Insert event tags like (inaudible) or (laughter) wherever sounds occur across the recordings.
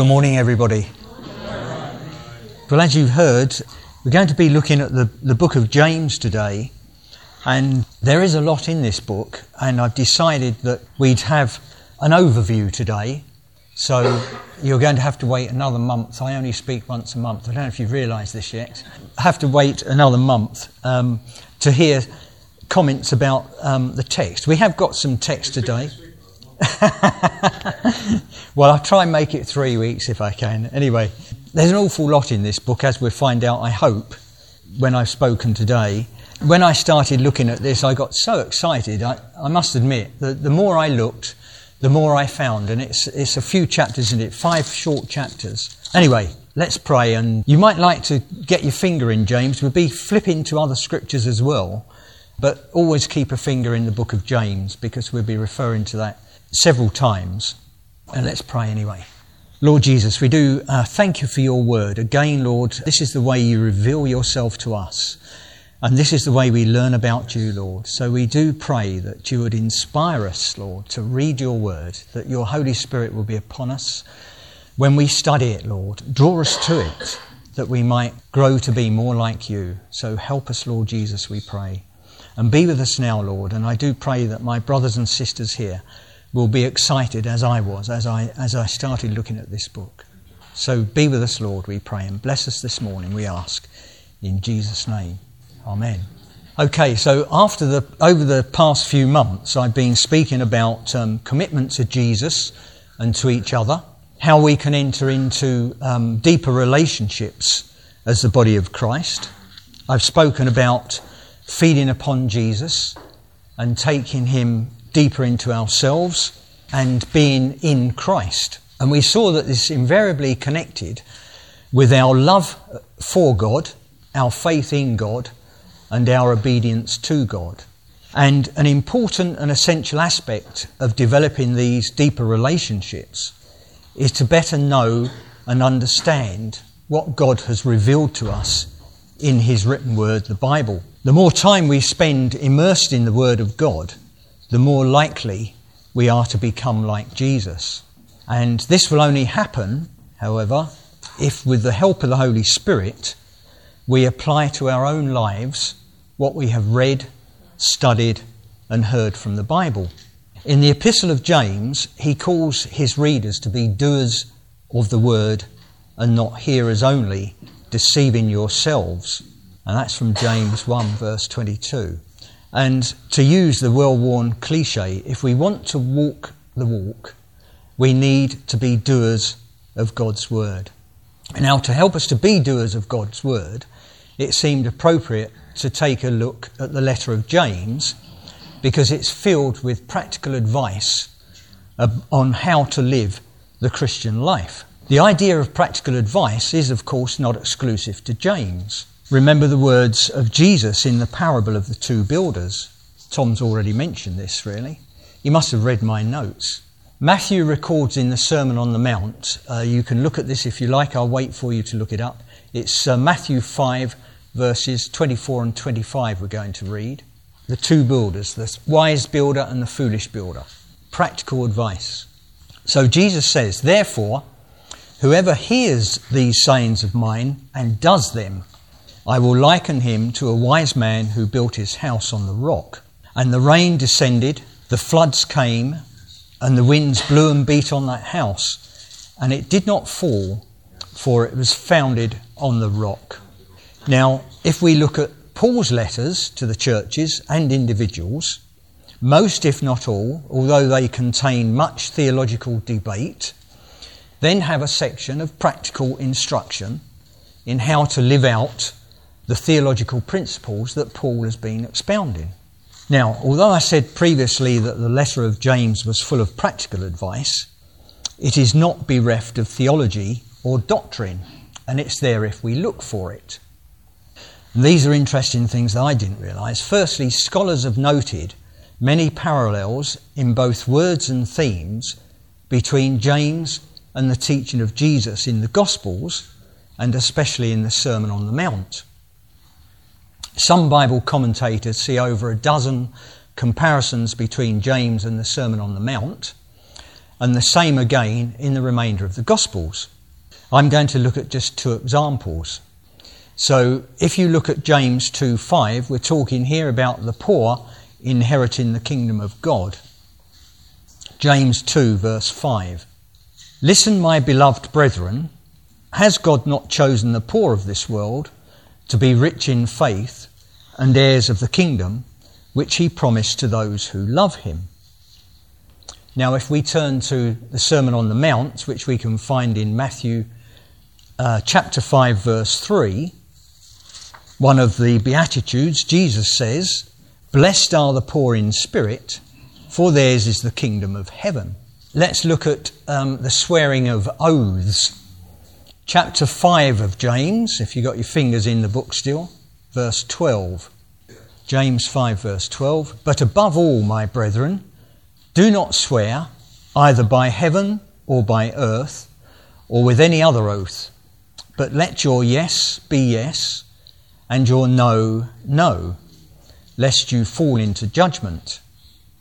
Good morning, everybody. Well, as you've heard, we're going to be looking at the, the book of James today. And there is a lot in this book, and I've decided that we'd have an overview today. So you're going to have to wait another month. I only speak once a month. I don't know if you've realised this yet. Have to wait another month um, to hear comments about um, the text. We have got some text today. (laughs) well, I'll try and make it three weeks if I can. Anyway, there's an awful lot in this book, as we'll find out, I hope, when I've spoken today. When I started looking at this, I got so excited. I, I must admit that the more I looked, the more I found. And it's, it's a few chapters in it, five short chapters. Anyway, let's pray. And you might like to get your finger in, James. We'll be flipping to other scriptures as well. But always keep a finger in the book of James because we'll be referring to that several times. And let's pray anyway. Lord Jesus, we do uh, thank you for your word. Again, Lord, this is the way you reveal yourself to us. And this is the way we learn about you, Lord. So we do pray that you would inspire us, Lord, to read your word, that your Holy Spirit will be upon us when we study it, Lord. Draw us to it, that we might grow to be more like you. So help us, Lord Jesus, we pray. And be with us now, Lord. And I do pray that my brothers and sisters here will be excited as I was as I, as I started looking at this book. So be with us, Lord, we pray, and bless us this morning, we ask. In Jesus' name. Amen. Okay, so after the, over the past few months, I've been speaking about um, commitment to Jesus and to each other, how we can enter into um, deeper relationships as the body of Christ. I've spoken about feeding upon Jesus and taking him deeper into ourselves and being in Christ. And we saw that this invariably connected with our love for God, our faith in God, and our obedience to God. And an important and essential aspect of developing these deeper relationships is to better know and understand what God has revealed to us in His written word, the Bible. The more time we spend immersed in the Word of God, the more likely we are to become like Jesus. And this will only happen, however, if with the help of the Holy Spirit we apply to our own lives what we have read, studied, and heard from the Bible. In the Epistle of James, he calls his readers to be doers of the word and not hearers only, deceiving yourselves. And that's from James 1, verse 22. And to use the well worn cliche, if we want to walk the walk, we need to be doers of God's word. Now, to help us to be doers of God's word, it seemed appropriate to take a look at the letter of James because it's filled with practical advice on how to live the Christian life. The idea of practical advice is, of course, not exclusive to James. Remember the words of Jesus in the parable of the two builders. Tom's already mentioned this, really. You must have read my notes. Matthew records in the Sermon on the Mount, uh, you can look at this if you like, I'll wait for you to look it up. It's uh, Matthew 5, verses 24 and 25, we're going to read. The two builders, the wise builder and the foolish builder. Practical advice. So Jesus says, Therefore, whoever hears these sayings of mine and does them, I will liken him to a wise man who built his house on the rock. And the rain descended, the floods came, and the winds blew and beat on that house. And it did not fall, for it was founded on the rock. Now, if we look at Paul's letters to the churches and individuals, most, if not all, although they contain much theological debate, then have a section of practical instruction in how to live out the theological principles that Paul has been expounding. Now, although I said previously that the letter of James was full of practical advice, it is not bereft of theology or doctrine, and it's there if we look for it. And these are interesting things that I didn't realise. Firstly, scholars have noted many parallels in both words and themes between James and the teaching of Jesus in the Gospels, and especially in the Sermon on the Mount. Some Bible commentators see over a dozen comparisons between James and the Sermon on the Mount, and the same again in the remainder of the Gospels. I'm going to look at just two examples. So if you look at James 2:5, we're talking here about the poor inheriting the kingdom of God. James 2, verse 5. Listen, my beloved brethren, has God not chosen the poor of this world to be rich in faith and heirs of the kingdom which he promised to those who love him? Now, if we turn to the Sermon on the Mount, which we can find in Matthew uh, chapter 5, verse 3, one of the Beatitudes, Jesus says, Blessed are the poor in spirit, for theirs is the kingdom of heaven. Let's look at um, the swearing of oaths. Chapter 5 of James, if you've got your fingers in the book still, verse 12. James 5, verse 12. But above all, my brethren, do not swear either by heaven or by earth or with any other oath, but let your yes be yes and your no, no, lest you fall into judgment.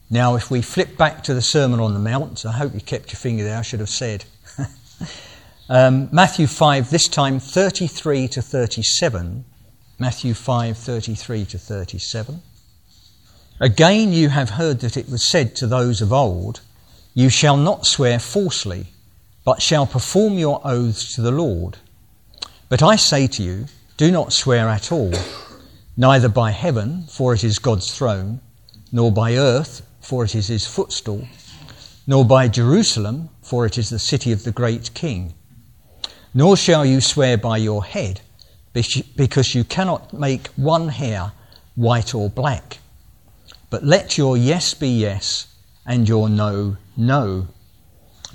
Now, if we flip back to the Sermon on the Mount, I hope you kept your finger there, I should have said. (laughs) um, Matthew 5, this time 33 to 37. Matthew 5:33 to 37. Again, you have heard that it was said to those of old, You shall not swear falsely, but shall perform your oaths to the Lord. But I say to you, do not swear at all, neither by heaven, for it is God's throne, nor by earth, for it is his footstool, nor by Jerusalem, for it is the city of the great king. Nor shall you swear by your head, because you cannot make one hair white or black. But let your yes be yes and your no, no.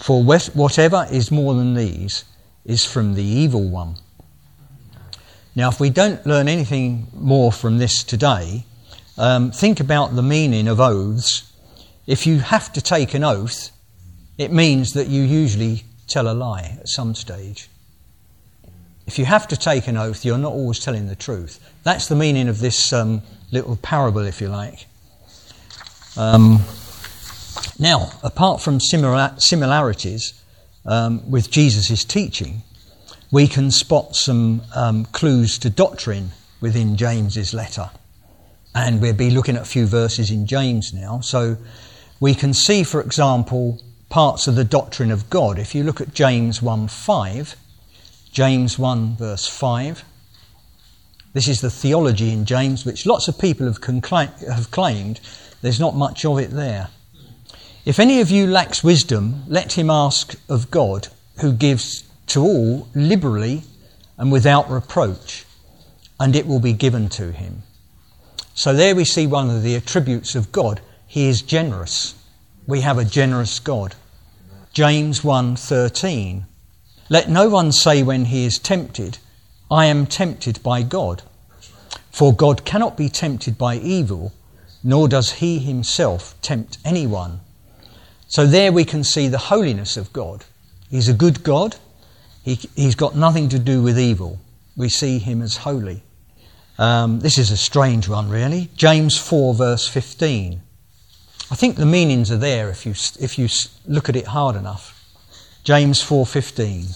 For whatever is more than these is from the evil one. Now, if we don't learn anything more from this today, um, think about the meaning of oaths. If you have to take an oath, it means that you usually tell a lie at some stage. If you have to take an oath, you're not always telling the truth. That's the meaning of this um, little parable, if you like. Um, now, apart from similar, similarities um, with Jesus' teaching, we can spot some um, clues to doctrine within James's letter. And we'll be looking at a few verses in James now. So we can see, for example, parts of the doctrine of God. If you look at James 1 5, James 1 verse 5, this is the theology in James, which lots of people have, concla- have claimed there's not much of it there. If any of you lacks wisdom, let him ask of God, who gives to all liberally and without reproach, and it will be given to him. So there we see one of the attributes of God. He is generous. We have a generous God. James 1:13 Let no one say when he is tempted, I am tempted by God. For God cannot be tempted by evil, nor does he himself tempt anyone. So there we can see the holiness of God. He's a good God. He, has got nothing to do with evil. We see him as holy. Um, this is a strange one, really. James 4, verse 15. I think the meanings are there if you, if you look at it hard enough. James 4:15.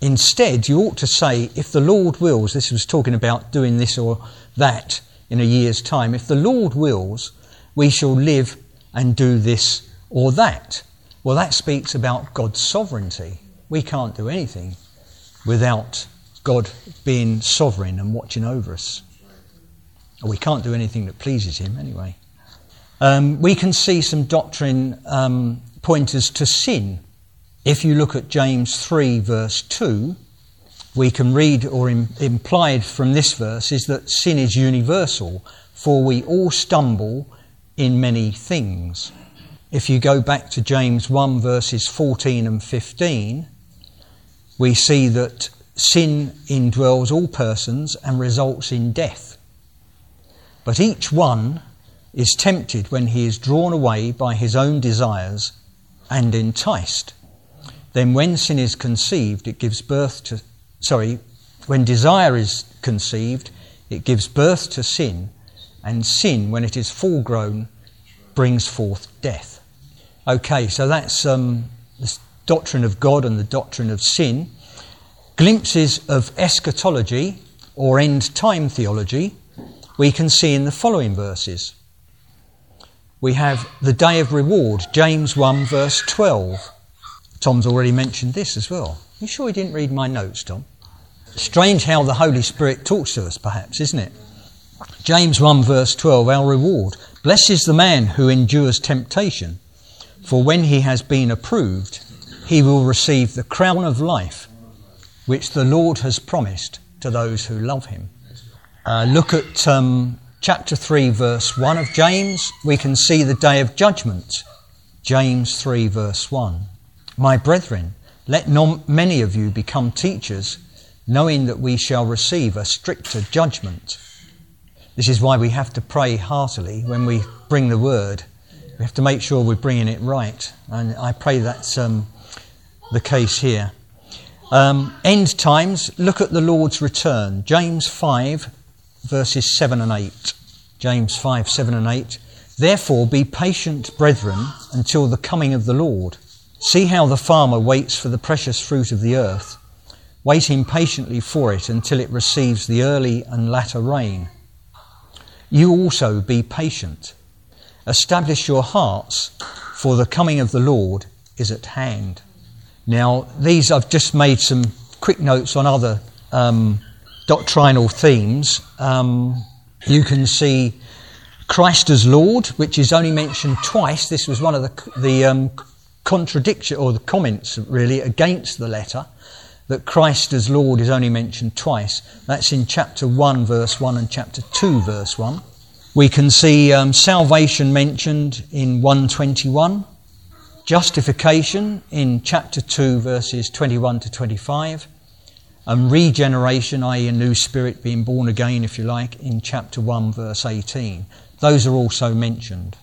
Instead, you ought to say, if the Lord wills, this was talking about doing this or that, in a year's time. If the Lord wills, we shall live and do this or that. Well, that speaks about God's sovereignty. We can't do anything without God being sovereign and watching over us. we can't do anything that pleases Him anyway. Um, we can see some doctrine um, pointers to sin. If you look at James 3, verse 2, we can read or Im- implied from this verse is that sin is universal, for we all stumble in many things. If you go back to James 1, verses 14 and 15, we see that sin indwells all persons and results in death. But each one is tempted when he is drawn away by his own desires and enticed. Then, when sin is conceived, it gives birth to sorry, when desire is conceived, it gives birth to sin, and sin, when it is full grown, brings forth death. Okay, so that's um, the doctrine of God and the doctrine of sin, glimpses of eschatology or end time theology we can see in the following verses. We have the day of reward, James 1, verse 12. Tom's already mentioned this as well. You sure he didn't read my notes, Tom? Strange how the Holy Spirit talks to us, perhaps, isn't it? James 1, verse 12, our reward. Blessed is the man who endures temptation, for when he has been approved, he will receive the crown of life which the Lord has promised to those who love him. Uh, look at um, chapter 3, verse 1 of James. We can see the day of judgment. James 3, verse 1. My brethren, let not many of you become teachers, knowing that we shall receive a stricter judgment. This is why we have to pray heartily when we bring the word. We have to make sure we're bringing it right. And I pray that's um, the case here. Um, end times, look at the Lord's return. James 5, verses 7 and 8. James 5, 7 and 8. Therefore, be patient, brethren, until the coming of the Lord. See how the farmer waits for the precious fruit of the earth, waiting patiently for it until it receives the early and latter rain. You also be patient. Establish your hearts, for the coming of the Lord is at hand. Now, these I've just made some quick notes on other um, doctrinal themes. Um, you can see Christ as Lord, which is only mentioned twice. This was one of the, the um, contradiction or the comments really against the letter that Christ as Lord is only mentioned twice. That's in chapter 1, verse 1, and chapter 2, verse 1. We can see um, salvation mentioned in 121, justification in chapter 2, verses 21 to 25, and regeneration, i.e., a new spirit being born again, if you like, in chapter 1, verse 18. Those are also mentioned.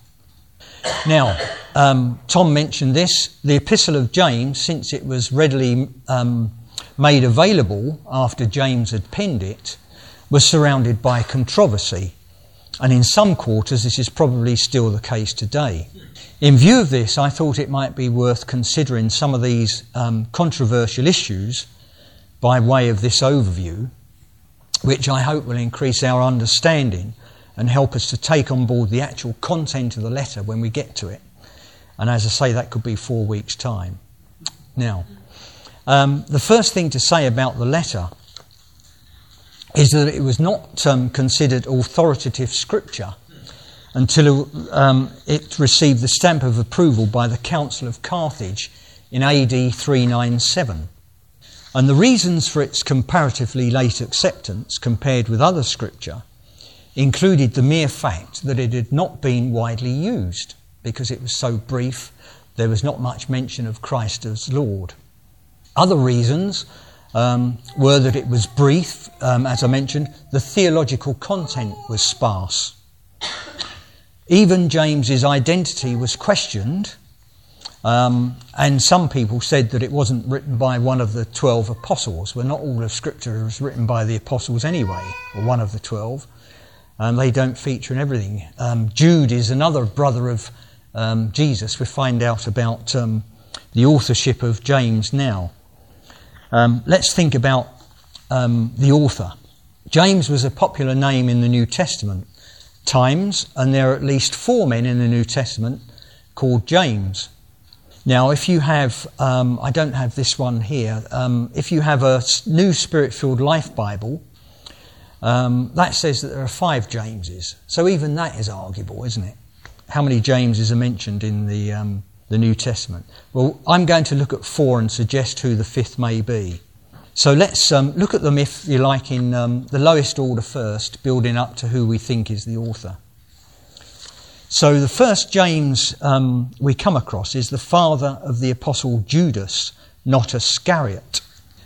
Now, um, Tom mentioned this. The Epistle of James, since it was readily um, made available after James had penned it, was surrounded by controversy. And in some quarters, this is probably still the case today. In view of this, I thought it might be worth considering some of these um, controversial issues by way of this overview, which I hope will increase our understanding and help us to take on board the actual content of the letter when we get to it. And as I say, that could be four weeks' time. Now, um, the first thing to say about the letter is that it was not um, considered authoritative scripture until um, it received the stamp of approval by the Council of Carthage in AD 397. And the reasons for its comparatively late acceptance compared with other scripture included the mere fact that it had not been widely used because it was so brief, there was not much mention of Christ as Lord. Other reasons um, were that it was brief, um, as I mentioned, the theological content was sparse. Even James's identity was questioned um, and some people said that it wasn't written by one of the 12 apostles. Well, not all of Scripture was written by the apostles anyway, or one of the 12. Um, they don't feature in everything. Um, Jude is another brother of um, Jesus. We find out about um, the authorship of James now. Um, let's think about the author. James was a popular name in the New Testament times, and there are at least four men in the New Testament called James. Now, if you have, um, I don't have this one here, um, if you have a new Spirit filled Life Bible, um, that says that there are five Jameses. So even that is arguable, isn't it? How many Jameses are mentioned in the, um, the New Testament? Well, I'm going to look at four and suggest who the fifth may be. So let's um, look at them, if you like, in um, the lowest order first, building up to who we think is the author. So the first James um, we come across is the father of the apostle Judas, not Iscariot.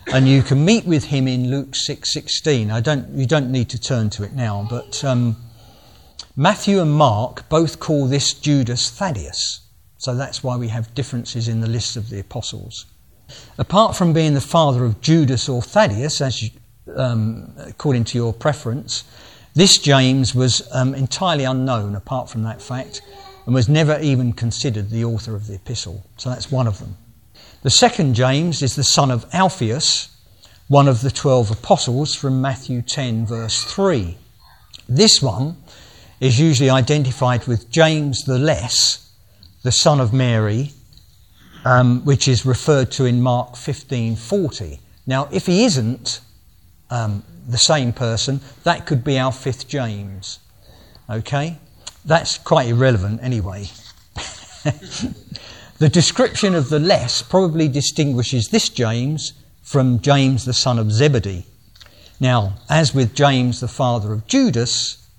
And you can meet with him in Luke 6.16. I don't, you don't need to turn to it now, but um, Matthew and Mark both call this Judas Thaddeus. So that's why we have differences in the list of the apostles. Apart from being the father of Judas or Thaddeus, as you, um, according to your preference, this James was um, entirely unknown apart from that fact and was never even considered the author of the epistle. So that's one of them. The second James is the son of Alphaeus, one of the twelve apostles from Matthew 10, verse 3. This one is usually identified with James the Less, the son of Mary, um, which is referred to in Mark 15:40. Now, if he isn't um, the same person, that could be our fifth James. Okay, that's quite irrelevant anyway. (laughs) the description of the less probably distinguishes this James from James the son of Zebedee. Now, as with James the father of Judas,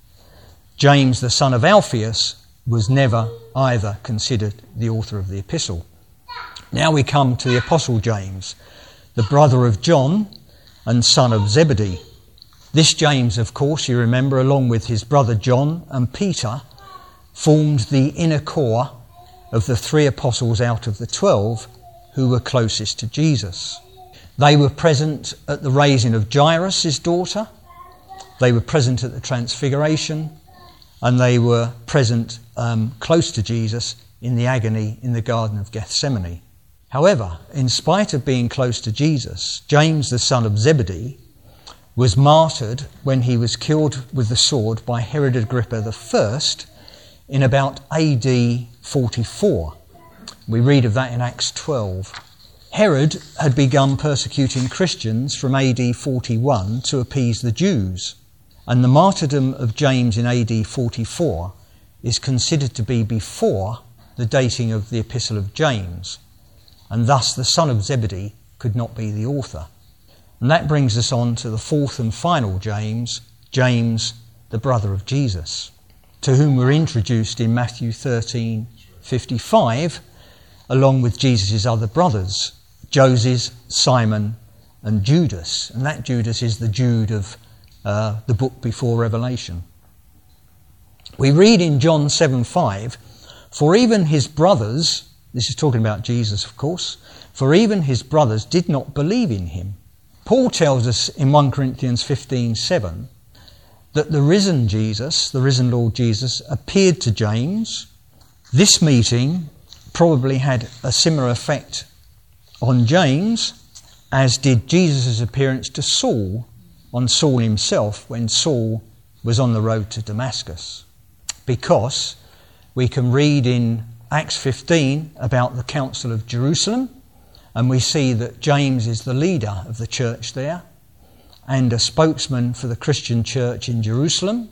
James the son of Alphaeus was never either considered the author of the epistle. Now we come to the Apostle James, the brother of John and son of Zebedee. This James, of course, you remember, along with his brother John and Peter, formed the inner core of the three apostles out of the twelve who were closest to Jesus. They were present at the raising of Jairus, daughter, they were present at the transfiguration, and they were present um, close to Jesus in the agony in the Garden of Gethsemane. However, in spite of being close to Jesus, James, the son of Zebedee, was martyred when he was killed with the sword by Herod Agrippa I in about AD 44. We read of that in Acts 12. Herod had begun persecuting Christians from AD 41 to appease the Jews, and the martyrdom of James in AD 44 is considered to be before the dating of the Epistle of James and thus the son of Zebedee could not be the author. And that brings us on to the fourth and final James, James, the brother of Jesus, to whom we're introduced in Matthew 13 55, along with Jesus' other brothers, Joses, Simon, and Judas. And that Judas is the Jude of uh, the book before Revelation. We read in John 7 5, For even his brothers, this is talking about Jesus, of course. For even his brothers did not believe in him. Paul tells us in 1 Corinthians 15 7 that the risen Jesus, the risen Lord Jesus, appeared to James. This meeting probably had a similar effect on James as did Jesus' appearance to Saul on Saul himself when Saul was on the road to Damascus. Because we can read in Acts 15 about the Council of Jerusalem, and we see that James is the leader of the church there and a spokesman for the Christian church in Jerusalem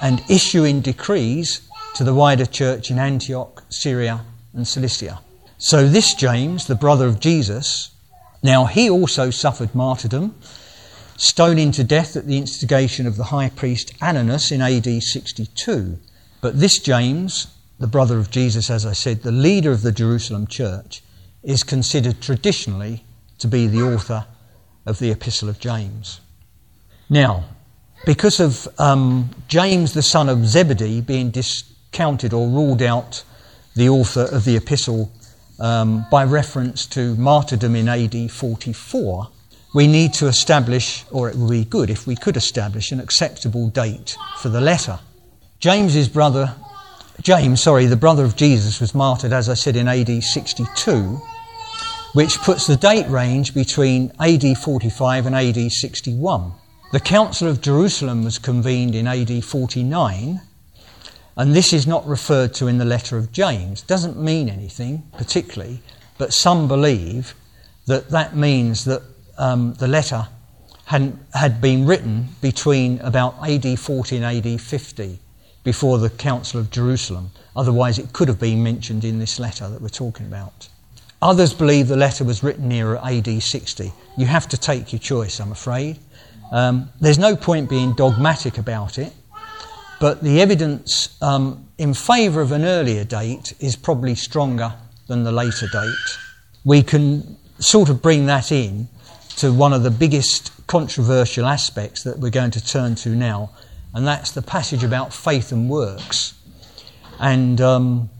and issuing decrees to the wider church in Antioch, Syria, and Cilicia. So, this James, the brother of Jesus, now he also suffered martyrdom, stoning to death at the instigation of the high priest Ananus in AD 62. But this James, the brother of Jesus, as I said, the leader of the Jerusalem church, is considered traditionally to be the author of the Epistle of James. Now, because of um, James, the son of Zebedee, being discounted or ruled out the author of the epistle um, by reference to martyrdom in AD 44, we need to establish, or it would be good if we could establish, an acceptable date for the letter. James's brother James, sorry, the brother of Jesus, was martyred, as I said, in AD 62, which puts the date range between AD 45 and AD 61. The Council of Jerusalem was convened in AD 49, and this is not referred to in the letter of James. Doesn't mean anything particularly, but some believe that that means that um, the letter had, had been written between about AD 40 and AD 50 before the Council of Jerusalem. Otherwise, it could have been mentioned in this letter that we're talking about. Others believe the letter was written near AD 60. You have to take your choice, I'm afraid. Um, there's no point being dogmatic about it, but the evidence um, in favour of an earlier date is probably stronger than the later date. We can sort of bring that in to one of the biggest controversial aspects that we're going to turn to now, and that's the passage about faith and works. And um,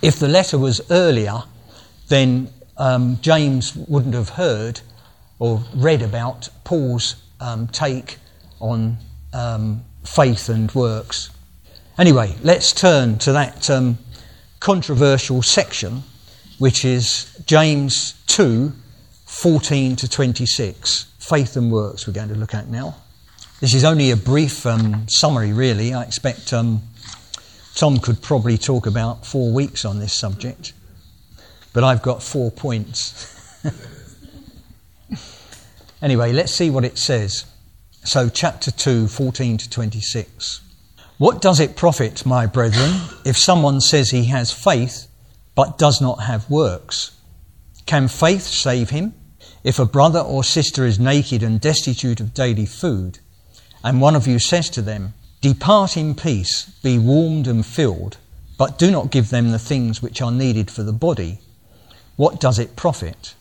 if the letter was earlier, then um, James wouldn't have heard or read about Paul's um, take on um, faith and works. Anyway, let's turn to that um, controversial section which is James 2 14 to 26. Faith and works, we're going to look at now. This is only a brief um, summary, really. I expect um, Tom could probably talk about four weeks on this subject, but I've got four points. (laughs) anyway, let's see what it says. So, chapter 2, 14 to 26. What does it profit, my brethren, if someone says he has faith but does not have works? Can faith save him? If a brother or sister is naked and destitute of daily food, and one of you says to them, Depart in peace, be warmed and filled, but do not give them the things which are needed for the body, what does it profit?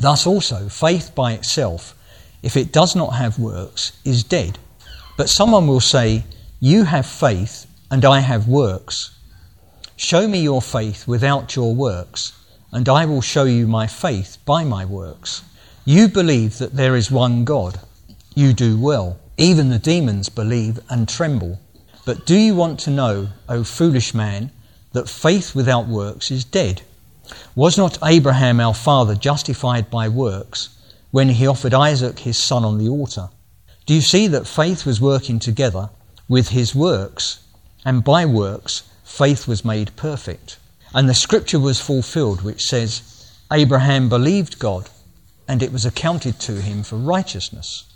Thus also, faith by itself, if it does not have works, is dead. But someone will say, You have faith, and I have works. Show me your faith without your works, and I will show you my faith by my works. You believe that there is one God. You do well. Even the demons believe and tremble. But do you want to know, O foolish man, that faith without works is dead? Was not Abraham our father justified by works when he offered Isaac his son on the altar? Do you see that faith was working together with his works, and by works faith was made perfect? And the scripture was fulfilled, which says, Abraham believed God, and it was accounted to him for righteousness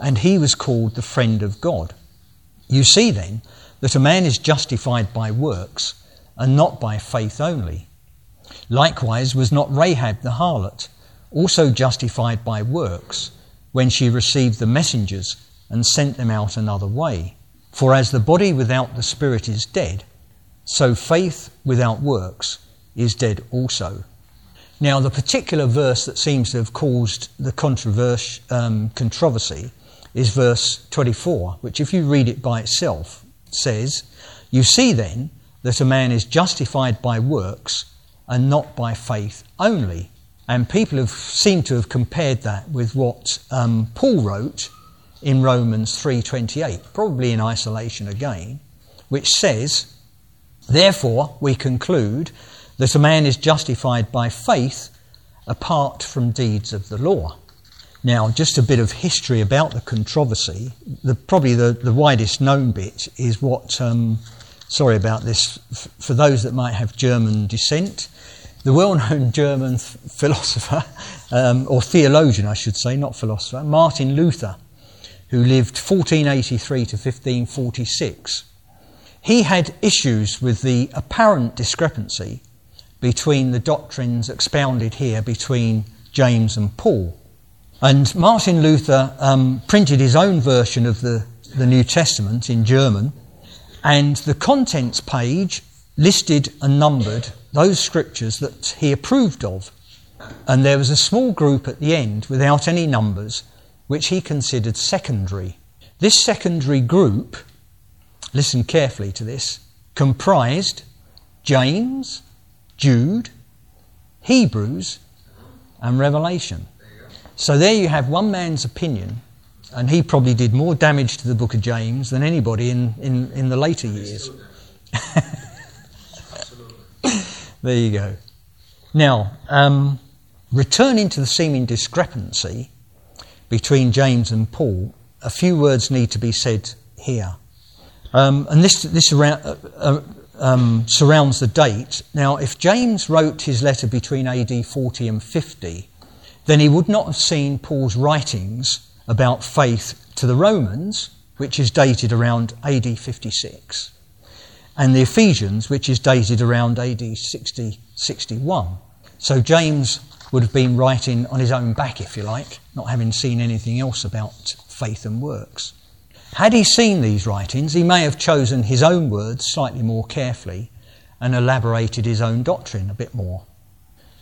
and he was called the friend of God. You see then that a man is justified by works and not by faith only. Likewise, was not Rahab the harlot also justified by works when she received the messengers and sent them out another way? For as the body without the spirit is dead, so faith without works is dead also. Now, the particular verse that seems to have caused the um, controversy is verse 24, which, if you read it by itself, says, You see then that a man is justified by works and not by faith only. And people have seemed to have compared that with what um, Paul wrote in Romans 3:28, probably in isolation again, which says, "Therefore we conclude that a man is justified by faith apart from deeds of the law." Now, just a bit of history about the controversy. The, probably the, the widest known bit is what, um, sorry about this, f- for those that might have German descent, the well known German philosopher, um, or theologian, I should say, not philosopher, Martin Luther, who lived 1483 to 1546. He had issues with the apparent discrepancy between the doctrines expounded here between James and Paul. And Martin Luther um, printed his own version of the, the New Testament in German, and the contents page listed and numbered those scriptures that he approved of. And there was a small group at the end without any numbers, which he considered secondary. This secondary group, listen carefully to this, comprised James, Jude, Hebrews, and Revelation. So there you have one man's opinion, and he probably did more damage to the book of James than anybody in, in, in the later years. (laughs) there you go. Now, um, returning to the seeming discrepancy between James and Paul, a few words need to be said here. Um, and this, this around, uh, uh, um, surrounds the date. Now, if James wrote his letter between AD 40 and 50, then he would not have seen Paul's writings about faith to the Romans, which is dated around AD 56, and the Ephesians, which is dated around AD 60 61. So James would have been writing on his own back, if you like, not having seen anything else about faith and works. Had he seen these writings, he may have chosen his own words slightly more carefully and elaborated his own doctrine a bit more.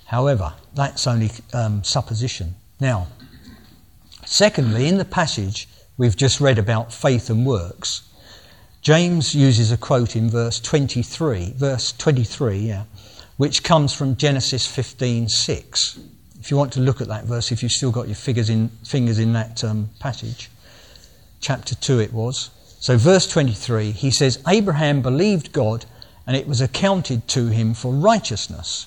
However, that's only um, supposition. Now, secondly, in the passage we've just read about faith and works, James uses a quote in verse 23, verse 23, yeah, which comes from Genesis 15:6. If you want to look at that verse, if you've still got your figures in, fingers in that um, passage, chapter 2 it was. So, verse 23, he says, Abraham believed God, and it was accounted to him for righteousness.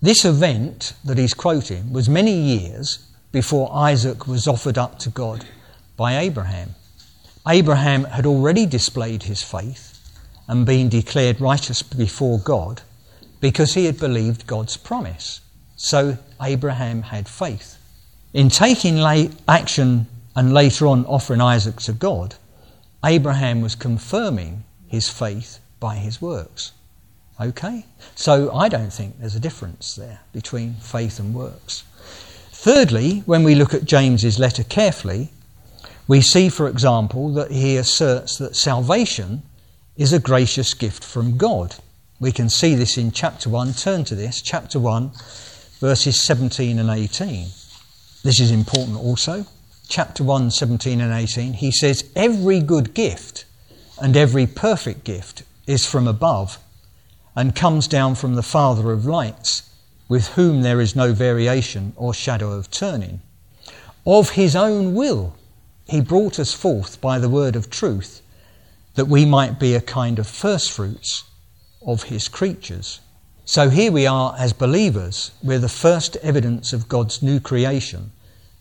This event that he's quoting was many years before Isaac was offered up to God by Abraham. Abraham had already displayed his faith and been declared righteous before God because he had believed God's promise. So Abraham had faith. In taking action and later on offering Isaac to God, Abraham was confirming his faith by his works. Okay? So I don't think there's a difference there between faith and works. Thirdly, when we look at James's letter carefully, we see, for example, that he asserts that salvation is a gracious gift from God. We can see this in chapter 1. Turn to this, chapter 1, verses 17 and 18. This is important also. Chapter 1, 17 and 18. He says, Every good gift and every perfect gift is from above and comes down from the Father of lights, with whom there is no variation or shadow of turning. Of his own will, he brought us forth by the word of truth, that we might be a kind of firstfruits of his creatures. So here we are as believers, we're the first evidence of God's new creation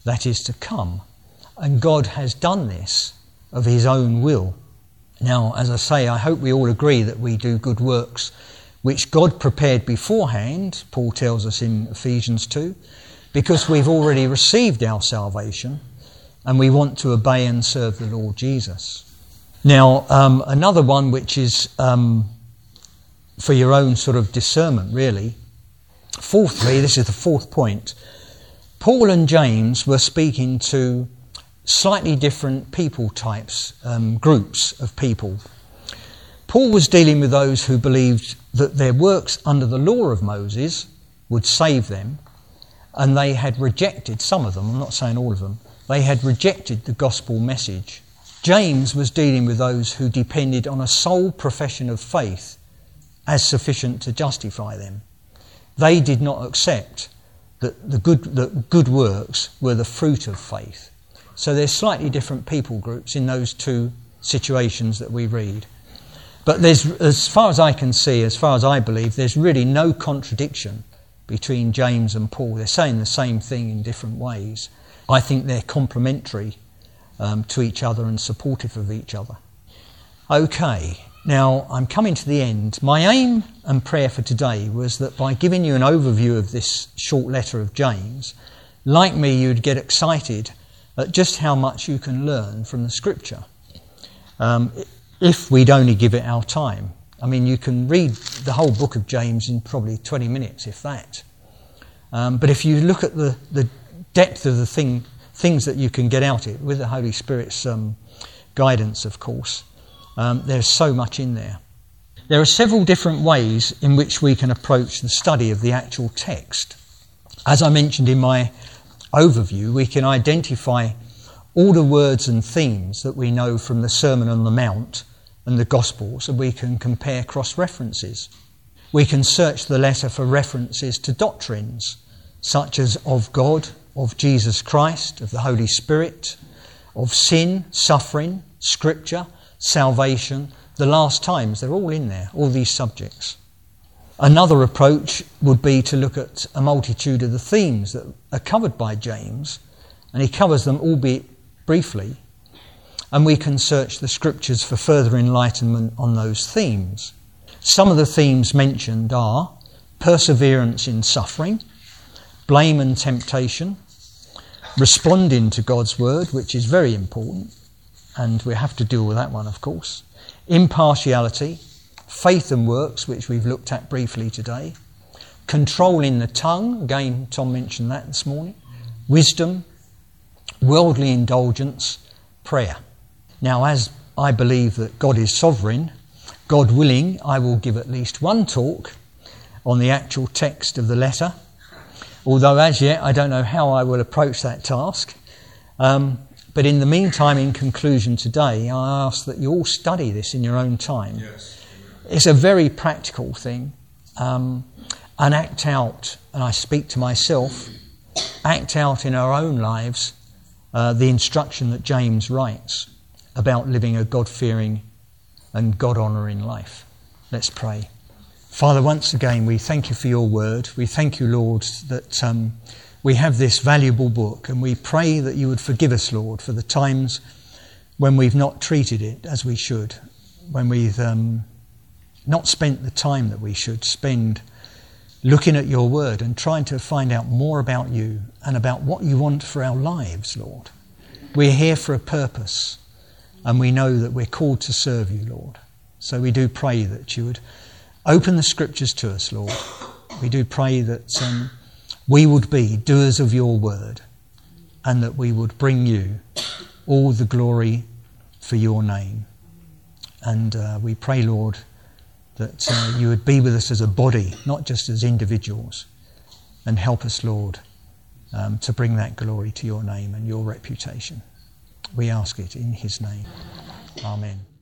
that is to come. And God has done this of his own will. Now, as I say, I hope we all agree that we do good works which God prepared beforehand, Paul tells us in Ephesians 2, because we've already received our salvation and we want to obey and serve the Lord Jesus. Now, um, another one which is um, for your own sort of discernment, really. Fourthly, this is the fourth point. Paul and James were speaking to slightly different people types, um, groups of people. Paul was dealing with those who believed that their works under the law of Moses would save them, and they had rejected, some of them, I'm not saying all of them, they had rejected the gospel message. James was dealing with those who depended on a sole profession of faith as sufficient to justify them. They did not accept that the good, that good works were the fruit of faith. So there's slightly different people groups in those two situations that we read. But there's, as far as I can see, as far as I believe, there's really no contradiction between James and Paul. They're saying the same thing in different ways. I think they're complementary um, to each other and supportive of each other. Okay, now I'm coming to the end. My aim and prayer for today was that by giving you an overview of this short letter of James, like me, you'd get excited at just how much you can learn from the scripture. Um, if we'd only give it our time. I mean, you can read the whole book of James in probably 20 minutes, if that. Um, but if you look at the, the depth of the thing, things that you can get out of it, with the Holy Spirit's um, guidance, of course, um, there's so much in there. There are several different ways in which we can approach the study of the actual text. As I mentioned in my overview, we can identify all the words and themes that we know from the Sermon on the Mount and the Gospels, and we can compare cross references. We can search the letter for references to doctrines such as of God, of Jesus Christ, of the Holy Spirit, of sin, suffering, Scripture, salvation, the last times. They're all in there, all these subjects. Another approach would be to look at a multitude of the themes that are covered by James, and he covers them, albeit briefly, and we can search the scriptures for further enlightenment on those themes. Some of the themes mentioned are perseverance in suffering, blame and temptation, responding to God's word, which is very important, and we have to deal with that one, of course, impartiality, faith and works, which we've looked at briefly today, controlling the tongue, again, Tom mentioned that this morning, wisdom, worldly indulgence, prayer. Now, as I believe that God is sovereign, God willing, I will give at least one talk on the actual text of the letter, although as yet I don't know how I will approach that task. Um, but in the meantime, in conclusion today, I ask that you all study this in your own time. Yes. It's a very practical thing. Um, and act out, and I speak to myself, act out in our own lives uh, the instruction that James writes about living a God fearing and God honouring life. Let's pray. Father, once again, we thank you for your word. We thank you, Lord, that um, we have this valuable book, and we pray that you would forgive us, Lord, for the times when we've not treated it as we should, when we've um, not spent the time that we should spend looking at your word and trying to find out more about you and about what you want for our lives, Lord. We're here for a purpose, and we know that we're called to serve you, Lord. So we do pray that you would Open the scriptures to us, Lord. We do pray that um, we would be doers of your word and that we would bring you all the glory for your name. And uh, we pray, Lord, that uh, you would be with us as a body, not just as individuals, and help us, Lord, um, to bring that glory to your name and your reputation. We ask it in his name. Amen.